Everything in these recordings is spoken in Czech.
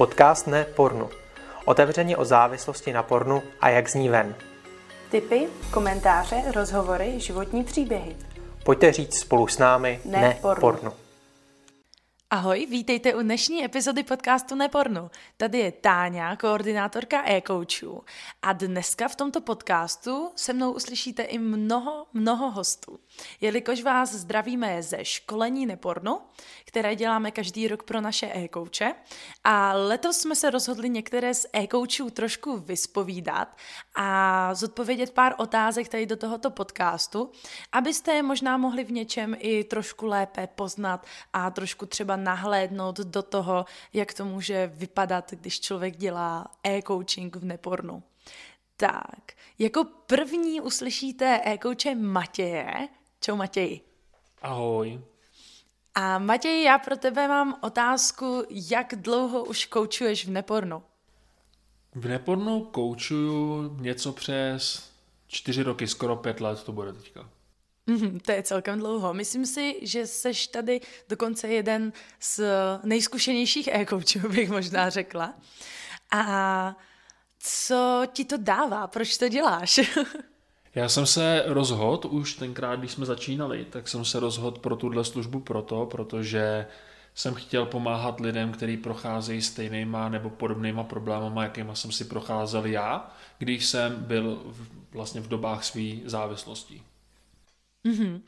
Podcast ne pornu. Otevřeně o závislosti na pornu a jak z ní ven. Tipy, komentáře, rozhovory, životní příběhy. Pojďte říct spolu s námi Ne ne, pornu. pornu. Ahoj, vítejte u dnešní epizody podcastu Nepornu. Tady je Táňa, koordinátorka e-coachů. A dneska v tomto podcastu se mnou uslyšíte i mnoho, mnoho hostů. Jelikož vás zdravíme ze školení Nepornu, které děláme každý rok pro naše e-coache. A letos jsme se rozhodli některé z e-coachů trošku vyspovídat a zodpovědět pár otázek tady do tohoto podcastu, abyste je možná mohli v něčem i trošku lépe poznat a trošku třeba nahlédnout do toho, jak to může vypadat, když člověk dělá e-coaching v nepornu. Tak, jako první uslyšíte e-coache Matěje. Čau Matěji. Ahoj. A Matěj, já pro tebe mám otázku, jak dlouho už koučuješ v nepornu? V nepornu koučuju něco přes čtyři roky, skoro pět let to bude teďka. Mhm, to je celkem dlouho. Myslím si, že seš tady dokonce jeden z nejzkušenějších e-coachů, bych možná řekla. A co ti to dává? Proč to děláš? Já jsem se rozhodl už tenkrát, když jsme začínali, tak jsem se rozhodl pro tuhle službu proto, protože jsem chtěl pomáhat lidem, kteří procházejí stejnýma nebo podobnýma problémama, jakýma jsem si procházel já, když jsem byl vlastně v dobách své závislosti.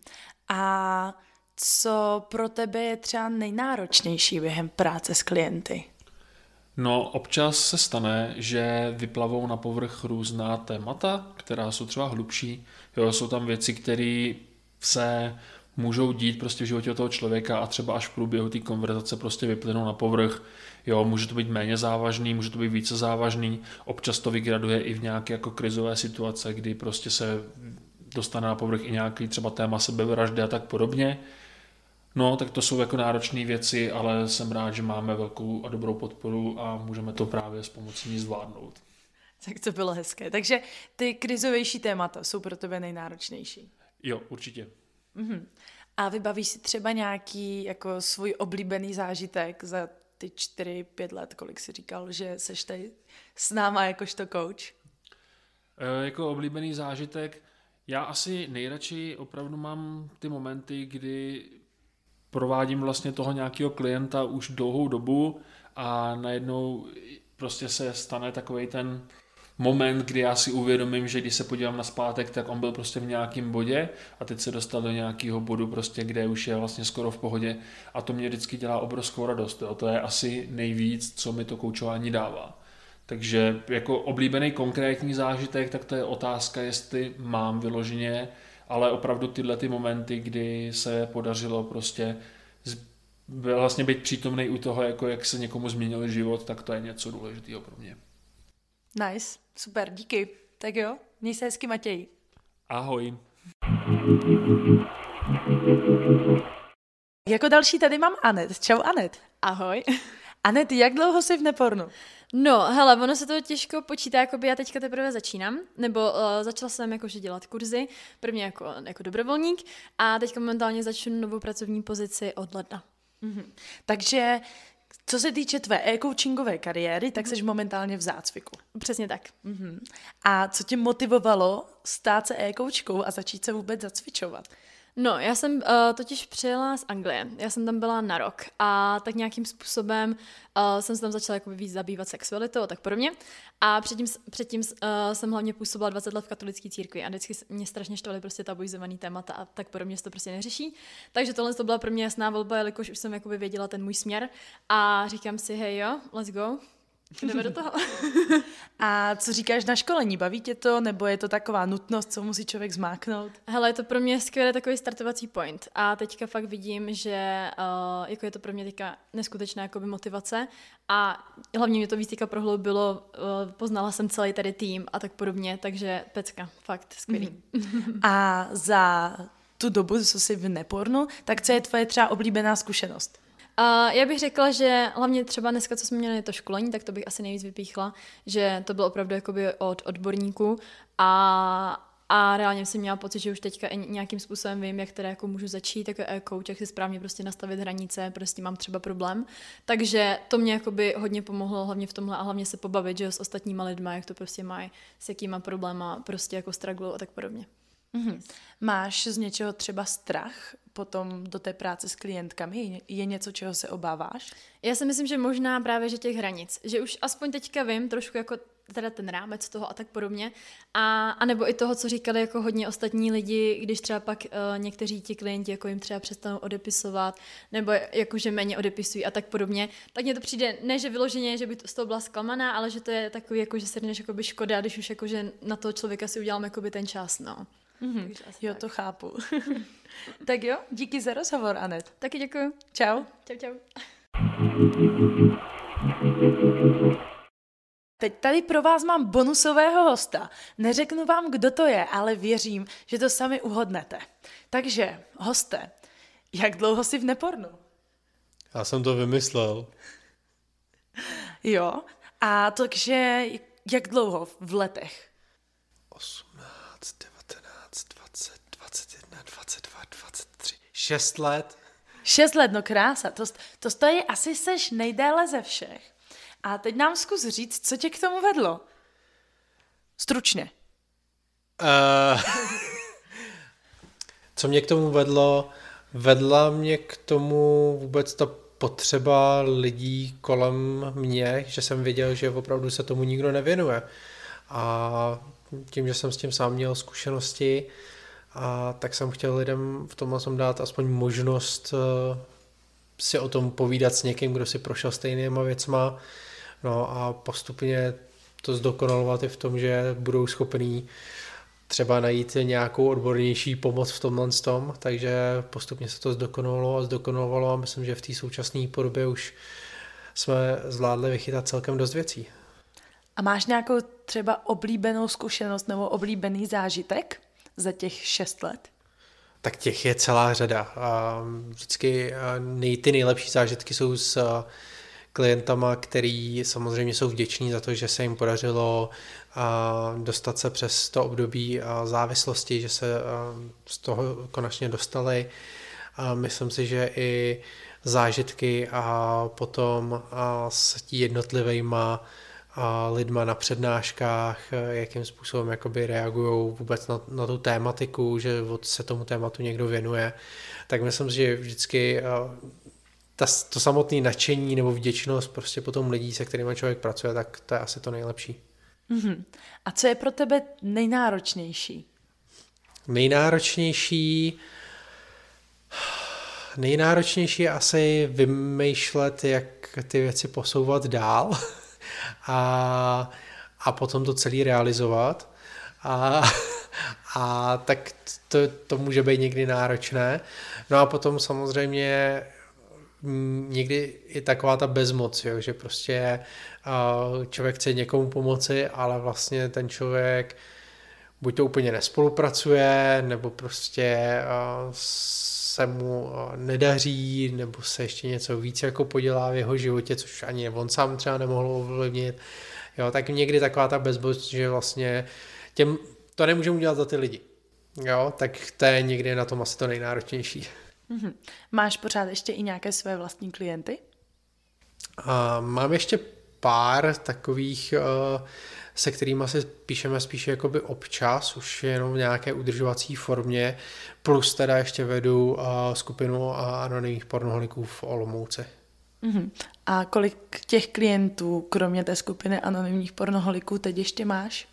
A co pro tebe je třeba nejnáročnější během práce s klienty? No, občas se stane, že vyplavou na povrch různá témata, která jsou třeba hlubší. Jo, jsou tam věci, které se můžou dít prostě v životě toho člověka a třeba až v průběhu té konverzace prostě vyplynou na povrch. Jo, může to být méně závažný, může to být více závažný. Občas to vygraduje i v nějaké jako krizové situace, kdy prostě se dostane na povrch i nějaký třeba téma sebevraždy a tak podobně. No, tak to jsou jako náročné věci, ale jsem rád, že máme velkou a dobrou podporu a můžeme to právě s pomocí ní zvládnout. Tak to bylo hezké. Takže ty krizovější témata jsou pro tebe nejnáročnější. Jo, určitě. A vybavíš si třeba nějaký jako svůj oblíbený zážitek za ty čtyři, pět let, kolik jsi říkal, že seš tady s náma jakožto coach? E, jako oblíbený zážitek, já asi nejradši opravdu mám ty momenty, kdy provádím vlastně toho nějakého klienta už dlouhou dobu a najednou prostě se stane takový ten moment, kdy já si uvědomím, že když se podívám na zpátek, tak on byl prostě v nějakém bodě a teď se dostal do nějakého bodu, prostě, kde už je vlastně skoro v pohodě a to mě vždycky dělá obrovskou radost. Jo. To je asi nejvíc, co mi to koučování dává. Takže jako oblíbený konkrétní zážitek, tak to je otázka, jestli mám vyloženě, ale opravdu tyhle ty momenty, kdy se podařilo prostě vlastně být přítomný u toho, jako jak se někomu změnil život, tak to je něco důležitého pro mě. Nice, super, díky. Tak jo, měj se hezky Matěj. Ahoj. Jako další tady mám Anet. Čau Anet. Ahoj. Anet, jak dlouho jsi v nepornu? No, hele, ono se to těžko počítá, jako by já teďka teprve začínám, nebo uh, začala jsem jakože dělat kurzy, prvně jako, jako dobrovolník a teďka momentálně začnu novou pracovní pozici od ledna. Takže co se týče tvé e-coachingové kariéry, tak jsi momentálně v zácviku. Přesně tak. A co tě motivovalo stát se e-coachkou a začít se vůbec zacvičovat? No, já jsem uh, totiž přijela z Anglie, já jsem tam byla na rok a tak nějakým způsobem uh, jsem se tam začala jakoby víc zabývat sexualitou a tak podobně. A předtím, předtím uh, jsem hlavně působila 20 let v katolické církvi a vždycky mě strašně štvaly prostě tabuizovaný témata a tak podobně se to prostě neřeší. Takže tohle to byla pro mě jasná volba, jelikož už jsem jakoby věděla ten můj směr a říkám si, hej jo, let's go, jdeme do toho. A co říkáš na školení? Baví tě to, nebo je to taková nutnost, co musí člověk zmáknout? Hele, je to pro mě skvělý takový startovací point a teďka fakt vidím, že uh, jako je to pro mě teďka neskutečná jakoby motivace a hlavně mě to víc teďka prohloubilo, uh, poznala jsem celý tady tým a tak podobně, takže pecka, fakt skvělý. Mm-hmm. A za tu dobu, co jsi v nepornu, tak co je tvoje třeba oblíbená zkušenost? Uh, já bych řekla, že hlavně třeba dneska, co jsme měli to školení, tak to bych asi nejvíc vypíchla, že to bylo opravdu jakoby od odborníků a a reálně jsem měla pocit, že už teďka nějakým způsobem vím, jak teda jako můžu začít jako e-coach, jak si správně prostě nastavit hranice, prostě mám třeba problém. Takže to mě jakoby hodně pomohlo hlavně v tomhle a hlavně se pobavit, že s ostatníma lidma, jak to prostě mají, s jakýma probléma, prostě jako struggle a tak podobně. Mm-hmm. Máš z něčeho třeba strach potom do té práce s klientkami? Je něco, čeho se obáváš? Já si myslím, že možná právě, že těch hranic, že už aspoň teďka vím trošku jako teda ten rámec toho a tak podobně. A, a nebo i toho, co říkali jako hodně ostatní lidi, když třeba pak uh, někteří ti klienti jako jim třeba přestanou odepisovat, nebo jakože méně odepisují a tak podobně, tak mně to přijde, ne že vyloženě, že by to, z toho byla zklamaná, ale že to je takový, jako, že se jako by škoda, když už jakože na toho člověka si udělám jakoby ten čas, no. Mm-hmm. Jo, tak. to chápu. tak jo, díky za rozhovor, Anet. Taky děkuji. Čau. Čau, čau. Teď tady pro vás mám bonusového hosta. Neřeknu vám, kdo to je, ale věřím, že to sami uhodnete. Takže, hoste, jak dlouho jsi v nepornu? Já jsem to vymyslel. Jo, a takže jak dlouho v letech? 18, 23, 6 let. 6 let, no krása, to, to stojí asi seš nejdéle ze všech. A teď nám zkus říct, co tě k tomu vedlo. Stručně. Uh, co mě k tomu vedlo? Vedla mě k tomu vůbec ta potřeba lidí kolem mě, že jsem věděl, že opravdu se tomu nikdo nevěnuje. A tím, že jsem s tím sám měl zkušenosti, a tak jsem chtěl lidem v tomhle som dát aspoň možnost uh, si o tom povídat s někým, kdo si prošel stejnýma věcma, No a postupně to zdokonalovat i v tom, že budou schopní třeba najít nějakou odbornější pomoc v tomhle tom, takže postupně se to zdokonalovalo a zdokonalovalo a myslím, že v té současné podobě už jsme zvládli vychytat celkem dost věcí. A máš nějakou třeba oblíbenou zkušenost nebo oblíbený zážitek za těch šest let? Tak těch je celá řada. Vždycky nej, ty nejlepší zážitky jsou s klientama, který samozřejmě jsou vděční za to, že se jim podařilo dostat se přes to období závislosti, že se z toho konečně dostali. Myslím si, že i zážitky a potom s jednotlivýma lidma na přednáškách, jakým způsobem jakoby reagují vůbec na, na tu tématiku, že se tomu tématu někdo věnuje, tak myslím že vždycky ta, to samotné nadšení nebo vděčnost prostě potom lidí, se kterými člověk pracuje, tak to je asi to nejlepší. Mm-hmm. A co je pro tebe nejnáročnější? Nejnáročnější nejnáročnější je asi vymýšlet, jak ty věci posouvat dál a, a potom to celé realizovat. A, a tak to, to může být někdy náročné. No a potom samozřejmě někdy je taková ta bezmoc, jo, že prostě člověk chce někomu pomoci, ale vlastně ten člověk buď to úplně nespolupracuje, nebo prostě se mu nedaří, nebo se ještě něco víc jako podělá v jeho životě, což ani on sám třeba nemohl ovlivnit. Jo, tak někdy taková ta bezmoc, že vlastně těm, to nemůžeme udělat za ty lidi. Jo, tak to je někdy na tom asi to nejnáročnější. Mm-hmm. Máš pořád ještě i nějaké své vlastní klienty? Uh, mám ještě pár takových, uh, se kterými si píšeme spíše jakoby občas, už jenom v nějaké udržovací formě, plus teda ještě vedu uh, skupinu anonymních pornoholiků v Olomouci. Mm-hmm. A kolik těch klientů, kromě té skupiny anonymních pornoholiků, teď ještě máš?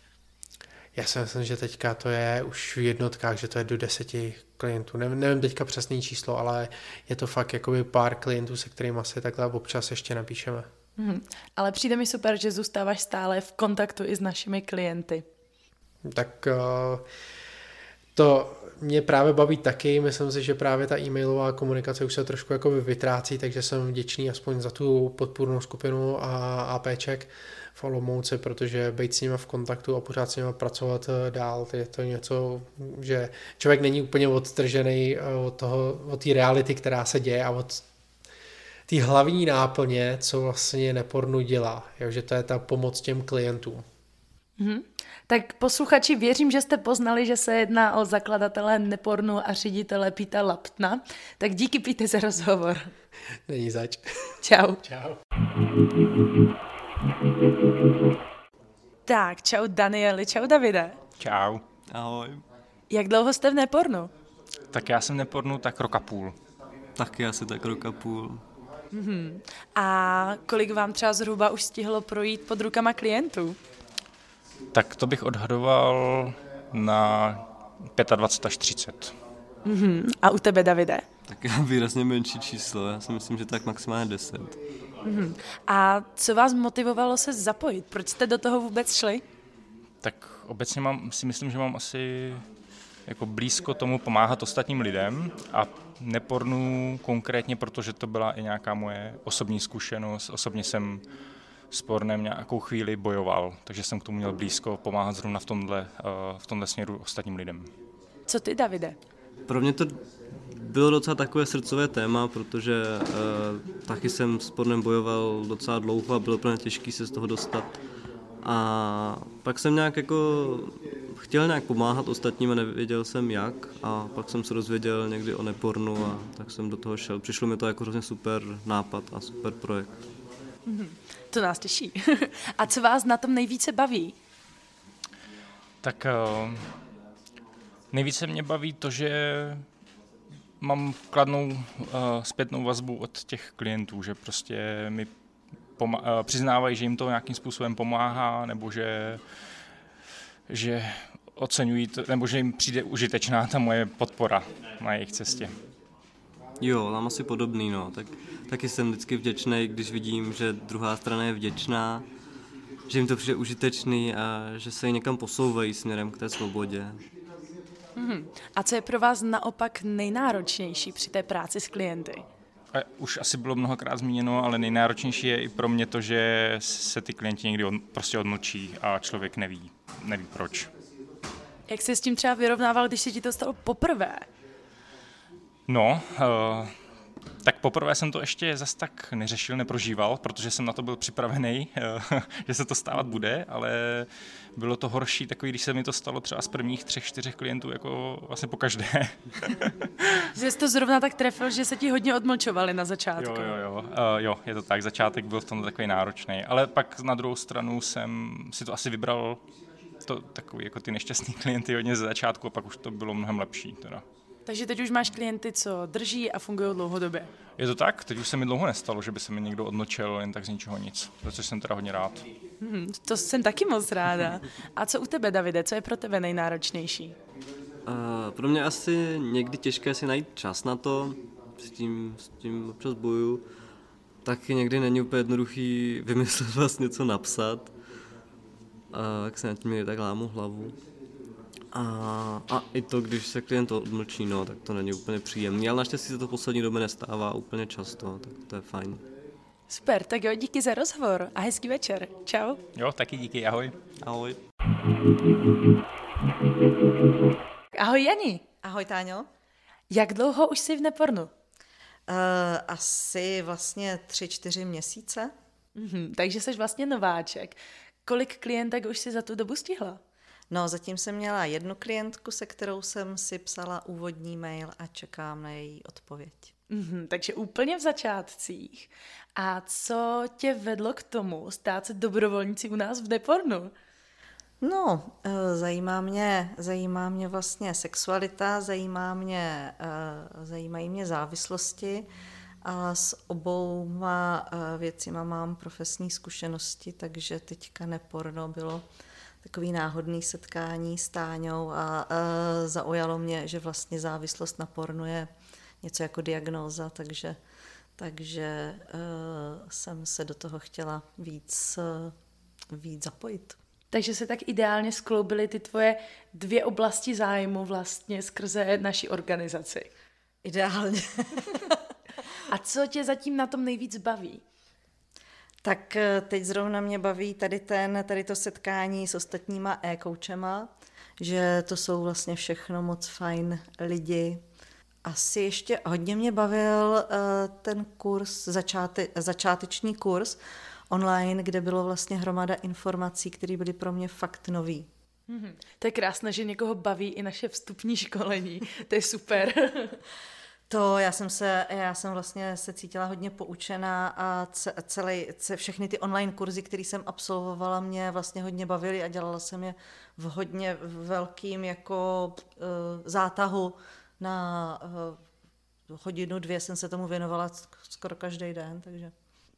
Já si myslím, že teďka to je už v jednotkách, že to je do deseti klientů. Nevím, nevím teďka přesné číslo, ale je to fakt jakoby pár klientů, se kterými asi takhle občas ještě napíšeme. Hmm. Ale přijde mi super, že zůstáváš stále v kontaktu i s našimi klienty. Tak uh, to mě právě baví taky, myslím si, že právě ta e-mailová komunikace už se trošku jako vytrácí, takže jsem vděčný aspoň za tu podpůrnou skupinu a APček v Olomouci, protože být s nimi v kontaktu a pořád s nimi pracovat eh, dál, je to něco, že člověk není úplně odtržený eh, od toho, od té reality, která se děje a od té hlavní náplně, co vlastně nepornu dělá, jo, že to je ta pomoc těm klientům. Mhm. Tak posluchači, věřím, že jste poznali, že se jedná o zakladatele Nepornu a ředitele Píta Laptna. Tak díky Píte za rozhovor. Není zač. Čau. Čau. Tak, čau Danieli, čau Davide. Čau. Ahoj. Jak dlouho jste v Nepornu? Tak já jsem nepornu tak roka půl. Taky asi tak roka půl. A kolik vám třeba zhruba už stihlo projít pod rukama klientů? Tak to bych odhadoval na 25 až 30. A u tebe, Davide? Tak já výrazně menší číslo, já si myslím, že tak maximálně 10. A co vás motivovalo se zapojit? Proč jste do toho vůbec šli? Tak obecně mám, si myslím, že mám asi jako blízko tomu pomáhat ostatním lidem a nepornu konkrétně, protože to byla i nějaká moje osobní zkušenost. Osobně jsem s pornem nějakou chvíli bojoval, takže jsem k tomu měl blízko pomáhat zrovna v tomhle, eh, v tomhle směru ostatním lidem. Co ty, Davide? Pro mě to bylo docela takové srdcové téma, protože uh, taky jsem s pornem bojoval docela dlouho a bylo pro mě těžké se z toho dostat. A pak jsem nějak jako chtěl nějak pomáhat ostatním a nevěděl jsem jak a pak jsem se dozvěděl někdy o nepornu a tak jsem do toho šel. Přišlo mi to jako hrozně super nápad a super projekt. To nás těší. A co vás na tom nejvíce baví? Tak eh, nejvíce mě baví to, že mám kladnou uh, zpětnou vazbu od těch klientů, že prostě mi poma- uh, přiznávají, že jim to nějakým způsobem pomáhá, nebo že, že oceňují, to, nebo že jim přijde užitečná ta moje podpora na jejich cestě. Jo, mám asi podobný, no. Tak, taky jsem vždycky vděčný, když vidím, že druhá strana je vděčná, že jim to přijde užitečný a že se někam posouvají směrem k té svobodě. A co je pro vás naopak nejnáročnější při té práci s klienty? A už asi bylo mnohokrát zmíněno, ale nejnáročnější je i pro mě to, že se ty klienti někdy od, prostě odmlčí a člověk neví, neví proč. Jak se s tím třeba vyrovnával, když se ti to stalo poprvé? No, uh, tak poprvé jsem to ještě zas tak neřešil, neprožíval, protože jsem na to byl připravený, uh, že se to stávat bude, ale bylo to horší takový, když se mi to stalo třeba z prvních třech, čtyřech klientů, jako vlastně po každé. Že jsi to zrovna tak trefil, že se ti hodně odmlčovali na začátku. jo, jo, jo, uh, jo, je to tak, začátek byl v tom takový náročný, ale pak na druhou stranu jsem si to asi vybral to takový jako ty nešťastný klienty hodně ze začátku a pak už to bylo mnohem lepší. Teda. Takže teď už máš klienty, co drží a fungují dlouhodobě. Je to tak? Teď už se mi dlouho nestalo, že by se mi někdo odmlčel jen tak z ničeho nic, za což jsem teda hodně rád. Hm, to jsem taky moc ráda. A co u tebe, Davide? Co je pro tebe nejnáročnější? Uh, pro mě asi někdy těžké si najít čas na to, s tím, s tím občas boju. Taky někdy není úplně jednoduchý vymyslet vlastně něco napsat. A jak se nad tím tak lámu hlavu. A, a i to, když se klient odmlčí, no, tak to není úplně příjemný. Ale naštěstí se to v poslední době nestává úplně často, tak to je fajn. Super, tak jo, díky za rozhovor a hezký večer. Čau. Jo, taky díky, ahoj. Ahoj. Ahoj Jani. Ahoj Táňo. Jak dlouho už jsi v Nepornu? Uh, asi vlastně tři, čtyři měsíce. Mhm, takže jsi vlastně nováček. Kolik klientek už si za tu dobu stihla? No, zatím jsem měla jednu klientku, se kterou jsem si psala úvodní mail a čekám na její odpověď. Mhm, takže úplně v začátcích. A co tě vedlo k tomu stát se dobrovolníci u nás v Nepornu? No, eh, zajímá mě, zajímá mě vlastně sexualita, zajímá mě, eh, zajímají mě závislosti a s obouma eh, věcima mám profesní zkušenosti, takže teďka neporno bylo takový náhodný setkání s Táňou a zaujalo mě, že vlastně závislost na pornu je něco jako diagnóza, takže, takže jsem se do toho chtěla víc, víc zapojit. Takže se tak ideálně skloubily ty tvoje dvě oblasti zájmu vlastně skrze naší organizaci. Ideálně. A co tě zatím na tom nejvíc baví? Tak eh, teď zrovna mě baví tady, ten, tady to setkání s ostatníma e-koučema, že to jsou vlastně všechno moc fajn lidi. Asi ještě hodně mě bavil uh, ten kurz, začáte, začáteční kurz online, kde bylo vlastně hromada informací, které byly pro mě fakt nový. Mm-hmm. To je krásné, že někoho baví i naše vstupní školení. To je super. To já jsem se, já jsem vlastně se cítila hodně poučená a celý, všechny ty online kurzy, které jsem absolvovala, mě vlastně hodně bavily a dělala jsem je v hodně velkým jako uh, zátahu na uh, hodinu, dvě jsem se tomu věnovala skoro každý den, takže.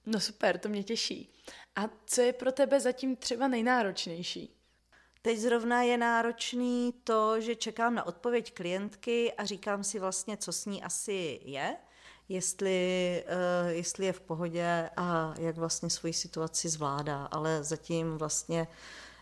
No super, to mě těší. A co je pro tebe zatím třeba nejnáročnější? Teď zrovna je náročný to, že čekám na odpověď klientky a říkám si vlastně, co s ní asi je, jestli, uh, jestli je v pohodě a jak vlastně svoji situaci zvládá, ale zatím vlastně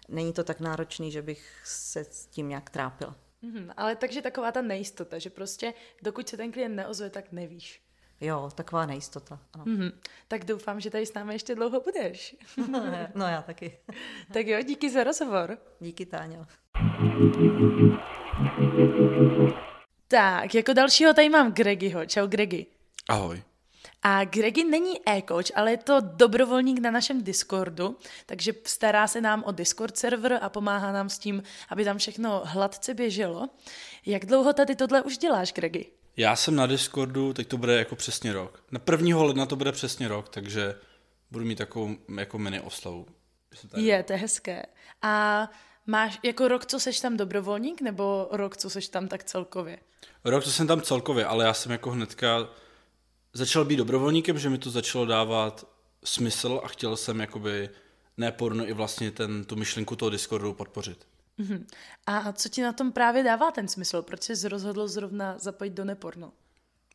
není to tak náročný, že bych se s tím nějak trápila. Mm-hmm, ale takže taková ta nejistota, že prostě dokud se ten klient neozve, tak nevíš. Jo, taková nejistota. Ano. Mm-hmm. Tak doufám, že tady s námi ještě dlouho budeš. no já taky. tak jo, díky za rozhovor. Díky, Táňo. Tak, jako dalšího tady mám Gregiho. Čau, Gregi. Ahoj. A Gregi není e-coach, ale je to dobrovolník na našem Discordu, takže stará se nám o Discord server a pomáhá nám s tím, aby tam všechno hladce běželo. Jak dlouho tady tohle už děláš, Gregi? Já jsem na Discordu, teď to bude jako přesně rok. Na 1. ledna to bude přesně rok, takže budu mít takovou jako mini oslavu. Je, to je hezké. A máš jako rok, co seš tam dobrovolník, nebo rok, co seš tam tak celkově? Rok, co jsem tam celkově, ale já jsem jako hnedka začal být dobrovolníkem, že mi to začalo dávat smysl a chtěl jsem jakoby ne porno i vlastně ten, tu myšlenku toho Discordu podpořit. Mm-hmm. A co ti na tom právě dává ten smysl? Proč jsi rozhodl zrovna zapojit do neporno?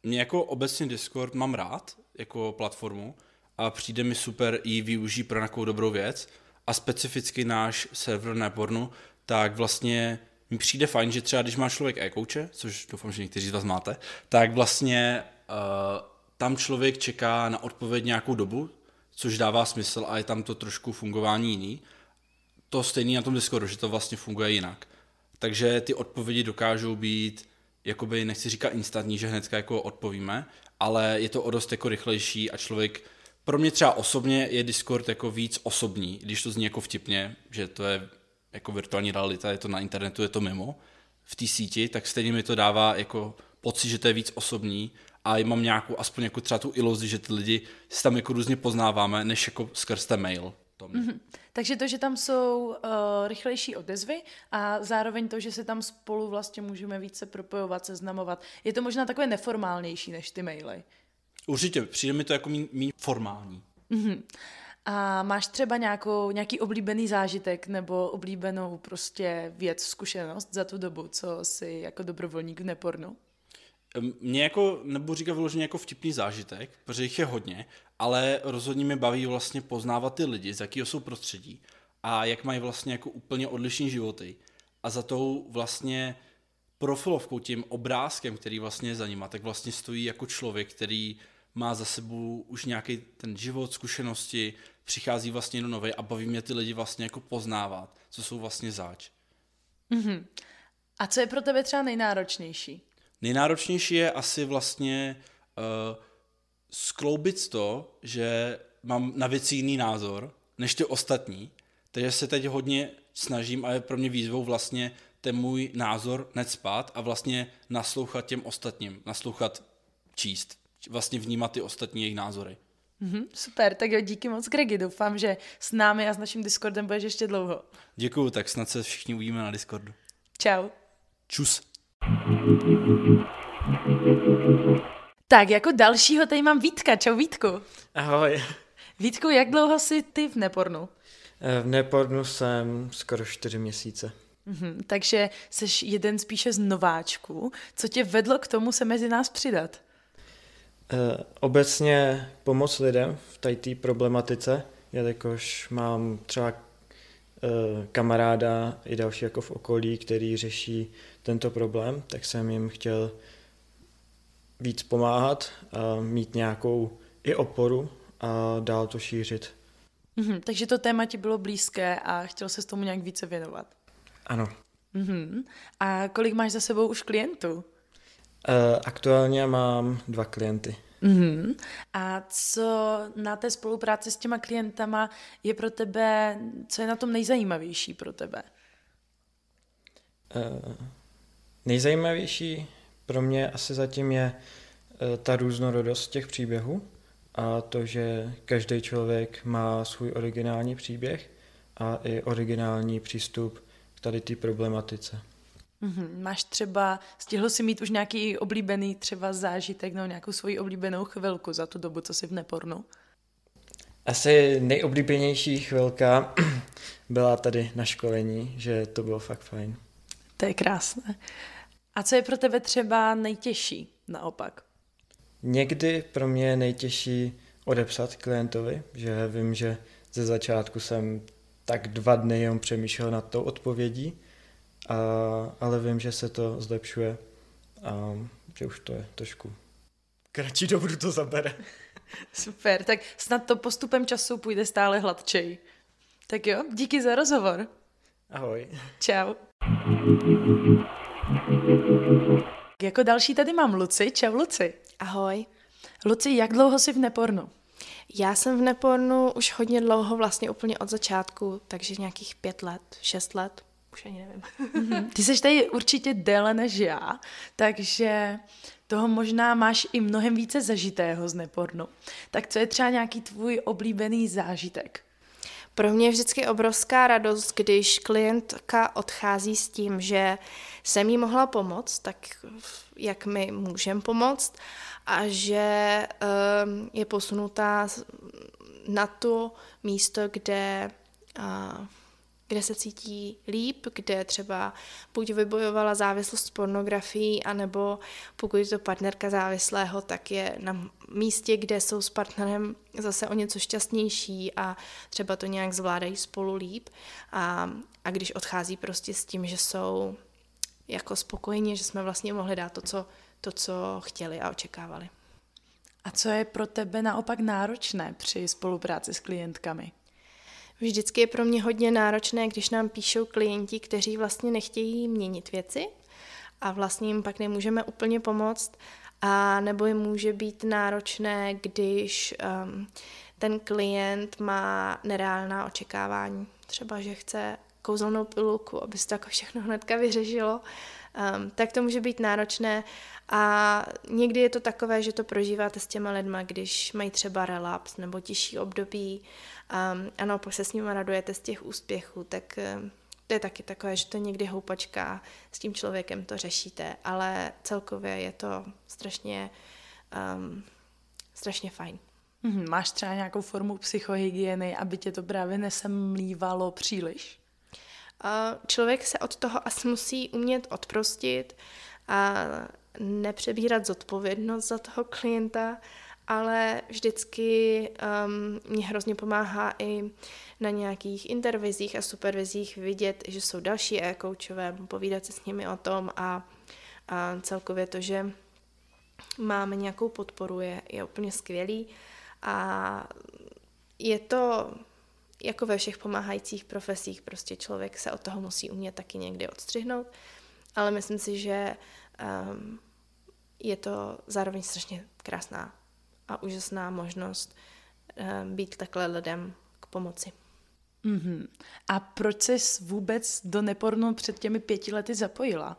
Mě jako obecně Discord mám rád jako platformu a přijde mi super i využít pro nějakou dobrou věc a specificky náš server nepornu, tak vlastně mi přijde fajn, že třeba když má člověk e-kouče, což doufám, že někteří z vás máte, tak vlastně uh, tam člověk čeká na odpověď nějakou dobu, což dává smysl a je tam to trošku fungování jiný to stejný na tom Discordu, že to vlastně funguje jinak. Takže ty odpovědi dokážou být, jakoby nechci říkat instantní, že hnedka jako odpovíme, ale je to o dost jako rychlejší a člověk, pro mě třeba osobně je Discord jako víc osobní, když to zní jako vtipně, že to je jako virtuální realita, je to na internetu, je to mimo, v té síti, tak stejně mi to dává jako pocit, že to je víc osobní a mám nějakou, aspoň jako třeba tu iluzi, že ty lidi si tam jako různě poznáváme, než jako skrz ten mail. Mm-hmm. Takže to, že tam jsou uh, rychlejší odezvy a zároveň to, že se tam spolu vlastně můžeme více propojovat, seznamovat, je to možná takové neformálnější než ty maily. Určitě, přijde mi to jako méně formální. Mm-hmm. A máš třeba nějakou, nějaký oblíbený zážitek nebo oblíbenou prostě věc, zkušenost za tu dobu, co jsi jako dobrovolník v nepornu? Mě jako, nebudu říkat vyloženě jako vtipný zážitek, protože jich je hodně, ale rozhodně mě baví vlastně poznávat ty lidi, z jakého jsou prostředí a jak mají vlastně jako úplně odlišní životy. A za tou vlastně profilovkou, tím obrázkem, který vlastně je za nima, tak vlastně stojí jako člověk, který má za sebou už nějaký ten život, zkušenosti, přichází vlastně do nové a baví mě ty lidi vlastně jako poznávat, co jsou vlastně zač. Mm-hmm. A co je pro tebe třeba nejnáročnější? Nejnáročnější je asi vlastně uh, skloubit to, že mám na věci jiný názor než ty ostatní, takže se teď hodně snažím a je pro mě výzvou vlastně ten můj názor necpat a vlastně naslouchat těm ostatním, naslouchat číst, vlastně vnímat ty ostatní jejich názory. Mm-hmm, super, tak jo, díky moc Gregi, doufám, že s námi a s naším Discordem budeš ještě dlouho. Děkuju, tak snad se všichni uvidíme na Discordu. Čau. Čus. Tak, jako dalšího tady mám Vítka. Čau Vítku. Ahoj. Vítku, jak dlouho jsi ty v Nepornu? Eh, v Nepornu jsem skoro čtyři měsíce. Mhm, takže jsi jeden spíše z nováčků. Co tě vedlo k tomu se mezi nás přidat? E, obecně pomoc lidem v té problematice, jelikož mám třeba e, kamaráda i další jako v okolí, který řeší tento problém, tak jsem jim chtěl víc pomáhat, a mít nějakou i oporu a dál to šířit. Mm-hmm, takže to téma ti bylo blízké a chtěl se s tomu nějak více věnovat. Ano. Mm-hmm. A kolik máš za sebou už klientů? Uh, aktuálně mám dva klienty. Mm-hmm. A co na té spolupráci s těma klientama je pro tebe, co je na tom nejzajímavější pro tebe? Uh, nejzajímavější pro mě asi zatím je uh, ta různorodost těch příběhů a to, že každý člověk má svůj originální příběh a i originální přístup k tady té problematice. Mm-hmm. Máš třeba, stihl si mít už nějaký oblíbený třeba zážitek nebo nějakou svoji oblíbenou chvilku za tu dobu, co jsi v nepornu? Asi nejoblíbenější chvilka byla tady na školení, že to bylo fakt fajn. To je krásné. A co je pro tebe třeba nejtěžší naopak? Někdy pro mě je nejtěžší odepsat klientovi, že vím, že ze začátku jsem tak dva dny jenom přemýšlel nad tou odpovědí, a, ale vím, že se to zlepšuje a že už to je trošku kratší dobu to zabere. Super, tak snad to postupem času půjde stále hladčej. Tak jo, díky za rozhovor. Ahoj. Čau. Jako další tady mám Luci. Čau Luci. Ahoj. Luci, jak dlouho jsi v nepornu? Já jsem v nepornu už hodně dlouho, vlastně úplně od začátku, takže nějakých pět let, šest let, už ani nevím. Mhm. Ty jsi tady určitě déle než já, takže toho možná máš i mnohem více zažitého z nepornu. Tak co je třeba nějaký tvůj oblíbený zážitek? Pro mě je vždycky obrovská radost, když klientka odchází s tím, že jsem jí mohla pomoct, tak jak my můžeme pomoct, a že um, je posunutá na to místo, kde, kde se cítí líp, kde třeba buď vybojovala závislost s pornografií, anebo pokud je to partnerka závislého, tak je na místě, kde jsou s partnerem zase o něco šťastnější a třeba to nějak zvládají spolu líp. A, a když odchází prostě s tím, že jsou jako spokojení, že jsme vlastně mohli dát to, co to, co chtěli a očekávali. A co je pro tebe naopak náročné při spolupráci s klientkami? Vždycky je pro mě hodně náročné, když nám píšou klienti, kteří vlastně nechtějí měnit věci a vlastně jim pak nemůžeme úplně pomoct, a nebo jim může být náročné, když um, ten klient má nereálná očekávání. Třeba, že chce kouzelnou pilulku, aby se to jako všechno hnedka vyřešilo, um, tak to může být náročné a někdy je to takové, že to prožíváte s těma lidma, když mají třeba relaps nebo těžší období um, a naopak se s nimi radujete z těch úspěchů, tak um, to je taky takové, že to někdy houpačka, s tím člověkem to řešíte, ale celkově je to strašně, um, strašně fajn. Mhm, máš třeba nějakou formu psychohygieny, aby tě to právě nesemlívalo příliš? Člověk se od toho asi musí umět odprostit a nepřebírat zodpovědnost za toho klienta, ale vždycky um, mě hrozně pomáhá i na nějakých intervizích a supervizích vidět, že jsou další e-coachové, povídat se s nimi o tom a, a celkově to, že máme nějakou podporu, je, je úplně skvělý. A je to jako ve všech pomáhajících profesích, prostě člověk se od toho musí umět taky někdy odstřihnout, ale myslím si, že um, je to zároveň strašně krásná a úžasná možnost um, být takhle lidem k pomoci. Mm-hmm. A proč jsi vůbec do nepornu před těmi pěti lety zapojila?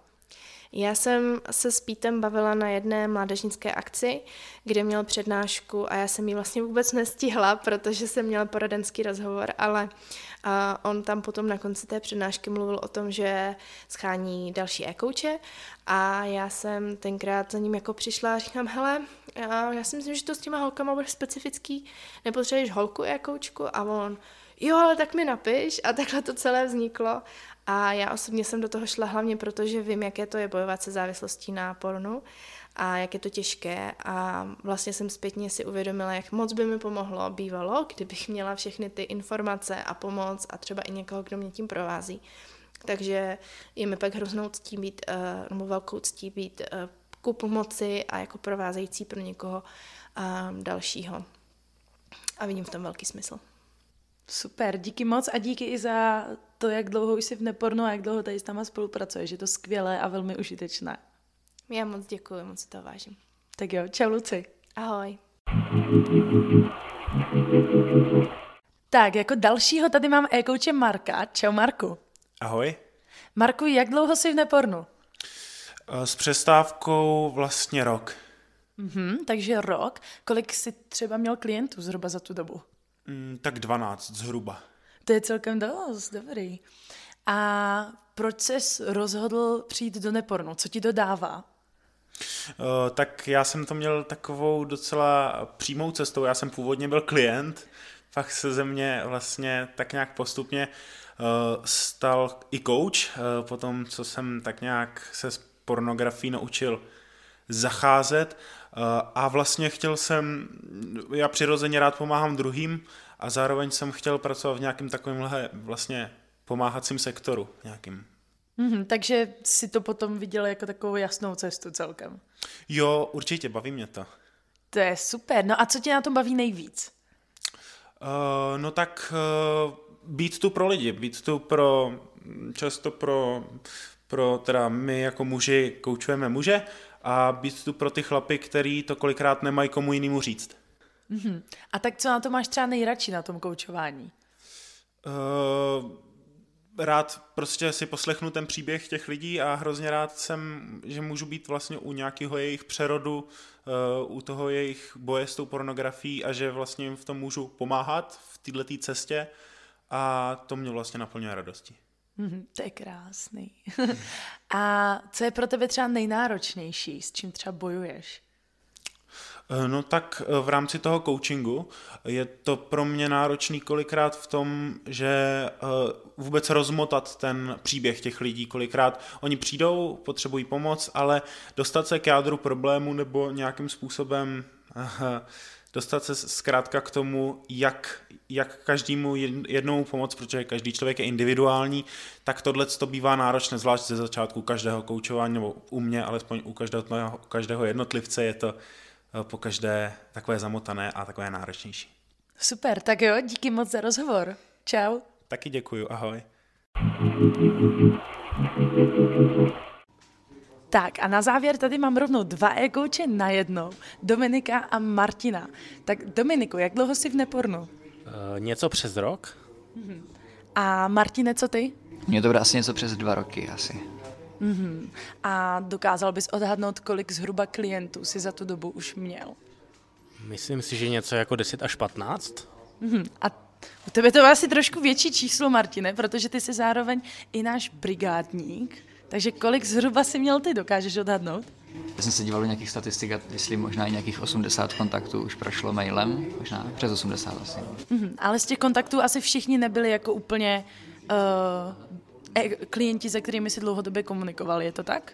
Já jsem se s Pítem bavila na jedné mládežnické akci, kde měl přednášku a já jsem ji vlastně vůbec nestihla, protože jsem měla poradenský rozhovor, ale a on tam potom na konci té přednášky mluvil o tom, že schání další e-kouče a já jsem tenkrát za ním jako přišla a říkám, hele, já, si myslím, že to s těma holkama bude specifický, nepotřebuješ holku e-koučku a on, jo, ale tak mi napiš. A takhle to celé vzniklo. A já osobně jsem do toho šla hlavně proto, že vím, jaké to je bojovat se závislostí na pornu a jak je to těžké a vlastně jsem zpětně si uvědomila, jak moc by mi pomohlo bývalo, kdybych měla všechny ty informace a pomoc a třeba i někoho, kdo mě tím provází. Takže je mi pak hroznou ctí být, eh, nebo velkou ctí být eh, ku pomoci a jako provázející pro někoho eh, dalšího. A vidím v tom velký smysl. Super, díky moc a díky i za to, jak dlouho už jsi v nepornu a jak dlouho tady s náma spolupracuješ. Je to skvělé a velmi užitečné. Já moc děkuji, moc to vážím. Tak jo, čau Luci. Ahoj. Tak, jako dalšího tady mám e-kouče Marka. Čau Marku. Ahoj. Marku, jak dlouho jsi v Nepornu? S přestávkou vlastně rok. Mhm, takže rok. Kolik jsi třeba měl klientů zhruba za tu dobu? Mm, tak 12 zhruba. To je celkem dost, dobrý. A proč jsi rozhodl přijít do Nepornu? Co ti to dává? Uh, tak já jsem to měl takovou docela přímou cestou. Já jsem původně byl klient, pak se ze mě vlastně tak nějak postupně uh, stal i coach, uh, potom co jsem tak nějak se s pornografií naučil zacházet a vlastně chtěl jsem, já přirozeně rád pomáhám druhým a zároveň jsem chtěl pracovat v nějakém takovémhle vlastně pomáhacím sektoru nějakým. Mm-hmm, takže si to potom viděl jako takovou jasnou cestu celkem. Jo, určitě, baví mě to. To je super. No a co tě na tom baví nejvíc? Uh, no tak uh, být tu pro lidi, být tu pro, často pro, pro teda my jako muži koučujeme muže a být tu pro ty chlapy, který to kolikrát nemají komu jinému říct. Mm-hmm. A tak co na to máš třeba nejradši na tom koučování? Uh, rád prostě si poslechnu ten příběh těch lidí a hrozně rád jsem, že můžu být vlastně u nějakého jejich přerodu, uh, u toho jejich boje s tou pornografií a že vlastně jim v tom můžu pomáhat v této cestě a to mě vlastně naplňuje radostí. Mm, to je krásný. a co je pro tebe třeba nejnáročnější, s čím třeba bojuješ? Eh, no tak eh, v rámci toho coachingu je to pro mě náročný kolikrát v tom, že eh, vůbec rozmotat ten příběh těch lidí, kolikrát oni přijdou, potřebují pomoc, ale dostat se k jádru problému nebo nějakým způsobem dostat se zkrátka k tomu, jak, jak každému jednou pomoct, protože každý člověk je individuální, tak tohle to bývá náročné, zvlášť ze začátku každého koučování, nebo u mě, alespoň u každého, u každého jednotlivce je to po každé takové zamotané a takové náročnější. Super, tak jo, díky moc za rozhovor. Čau. Taky děkuju, ahoj. Tak a na závěr tady mám rovnou dva e-kouče na jednou. Dominika a Martina. Tak Dominiku, jak dlouho jsi v Nepornu? Uh, něco přes rok. A Martine, co ty? Mně to bude asi něco přes dva roky asi. Mm-hmm. A dokázal bys odhadnout, kolik zhruba klientů si za tu dobu už měl? Myslím si, že něco jako 10 až 15. Mm-hmm. A u tebe to je asi trošku větší číslo, Martine, protože ty jsi zároveň i náš brigádník. Takže kolik zhruba si měl ty, dokážeš odhadnout? Já jsem se díval do nějakých statistik, jestli možná i nějakých 80 kontaktů už prošlo mailem, možná přes 80 asi. Mm-hmm. Ale z těch kontaktů asi všichni nebyli jako úplně uh, klienti, se kterými si dlouhodobě komunikovali, je to tak?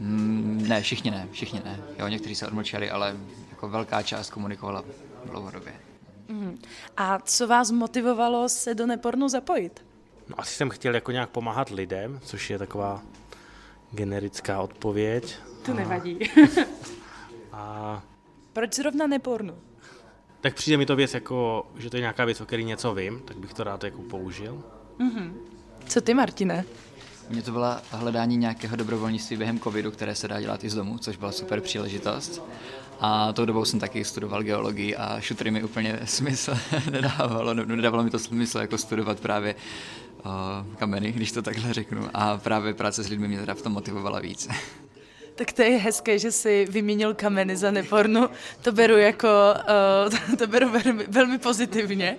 Mm, ne, všichni ne, všichni ne. Jo, někteří se odmlčeli, ale jako velká část komunikovala dlouhodobě. Mm. A co vás motivovalo se do nepornu zapojit? No, asi jsem chtěl jako nějak pomáhat lidem, což je taková generická odpověď. To nevadí. a... Proč zrovna nepornu? Tak přijde mi to věc jako, že to je nějaká věc, o které něco vím, tak bych to rád jako použil. Mm-hmm. Co ty, Martine? Mně to byla hledání nějakého dobrovolnictví během covidu, které se dá dělat i z domu, což byla super příležitost. A tou dobou jsem taky studoval geologii a šutry mi úplně smysl nedávalo, nedávalo mi to smysl jako studovat právě uh, kameny, když to takhle řeknu. A právě práce s lidmi mě teda v tom motivovala víc. Tak to je hezké, že si vyměnil kameny za nepornu. To beru jako, uh, to beru velmi, velmi pozitivně.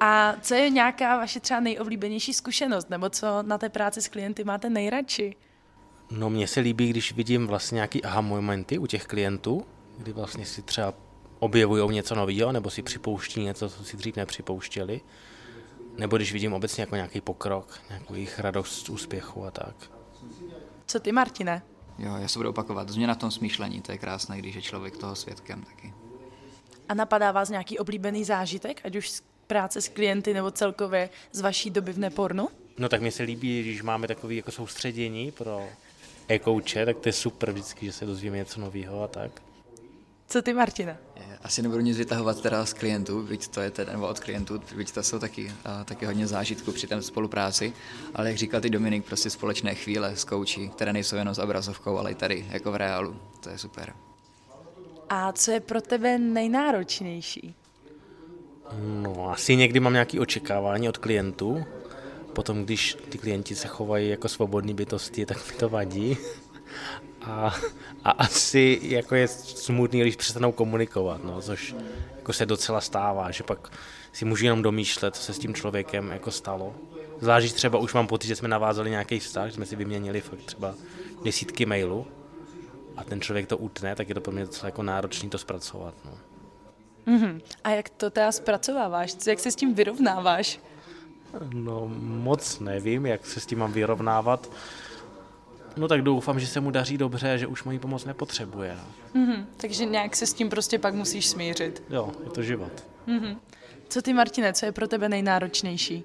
A co je nějaká vaše třeba nejoblíbenější zkušenost, nebo co na té práci s klienty máte nejradši? No mně se líbí, když vidím vlastně nějaký aha momenty u těch klientů, kdy vlastně si třeba objevují něco nového, nebo si připouští něco, co si dřív nepřipouštěli. Nebo když vidím obecně jako nějaký pokrok, nějakou jejich radost z úspěchu a tak. Co ty, Martine? Jo, já se budu opakovat. Změna v tom smýšlení, to je krásné, když je člověk toho svědkem taky. A napadá vás nějaký oblíbený zážitek, ať už z práce s klienty nebo celkově z vaší doby v nepornu? No tak mi se líbí, když máme takové jako soustředění pro e-kouče, tak to je super vždycky, že se dozvíme něco nového a tak. Co ty, Martina? Asi nebudu nic vytahovat teda z klientů, byť to je teda, nebo od klientů, byť to jsou taky, uh, taky hodně zážitků při té spolupráci, ale jak říkal ty Dominik, prostě společné chvíle s kouči, které nejsou jenom s obrazovkou, ale i tady, jako v reálu, to je super. A co je pro tebe nejnáročnější? No, asi někdy mám nějaké očekávání od klientů. Potom, když ty klienti se chovají jako svobodní bytosti, tak mi to vadí. A, a asi jako je smutný, když přestanou komunikovat, no, což jako se docela stává, že pak si můžu jenom domýšlet, co se s tím člověkem jako stalo. Zvlášť třeba už mám pocit, že jsme navázali nějaký vztah, že jsme si vyměnili fakt třeba desítky mailů a ten člověk to utne, tak je to pro mě docela jako náročný to zpracovat. No. Mm-hmm. A jak to teda zpracováváš? Jak se s tím vyrovnáváš? No moc nevím, jak se s tím mám vyrovnávat. No tak doufám, že se mu daří dobře, že už moji pomoc nepotřebuje. No. Mm-hmm. Takže nějak se s tím prostě pak musíš smířit. Jo, je to život. Mm-hmm. Co ty, Martine, co je pro tebe nejnáročnější?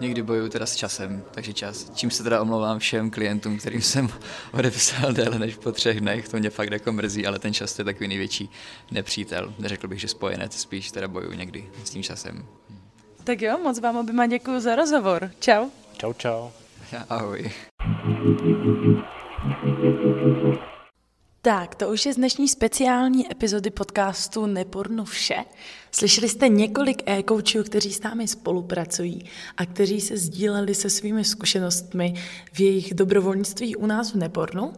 Někdy bojuju teda s časem, takže čas. Čím se teda omlouvám všem klientům, kterým jsem odepisal déle než po třech dnech, to mě fakt jako mrzí, ale ten čas je takový největší nepřítel. Neřekl bych, že spojenec, spíš teda bojuju někdy s tím časem. Tak jo, moc vám oběma děkuji za rozhovor. Čau. Čau, čau. Ahoj. Tak, to už je z dnešní speciální epizody podcastu Nepornu vše. Slyšeli jste několik e-coachů, kteří s námi spolupracují a kteří se sdíleli se svými zkušenostmi v jejich dobrovolnictví u nás v Nepornu.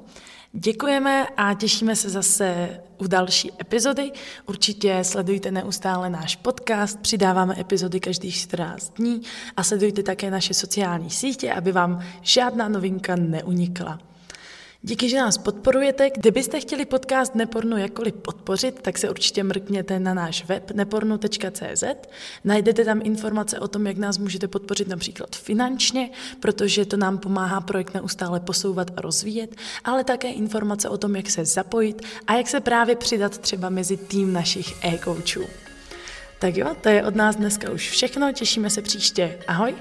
Děkujeme a těšíme se zase u další epizody. Určitě sledujte neustále náš podcast, přidáváme epizody každých 14 dní a sledujte také naše sociální sítě, aby vám žádná novinka neunikla. Díky, že nás podporujete. Kdybyste chtěli podcast Nepornu jakkoliv podpořit, tak se určitě mrkněte na náš web nepornu.cz. Najdete tam informace o tom, jak nás můžete podpořit například finančně, protože to nám pomáhá projekt neustále posouvat a rozvíjet, ale také informace o tom, jak se zapojit a jak se právě přidat třeba mezi tým našich e-coachů. Tak jo, to je od nás dneska už všechno, těšíme se příště. Ahoj!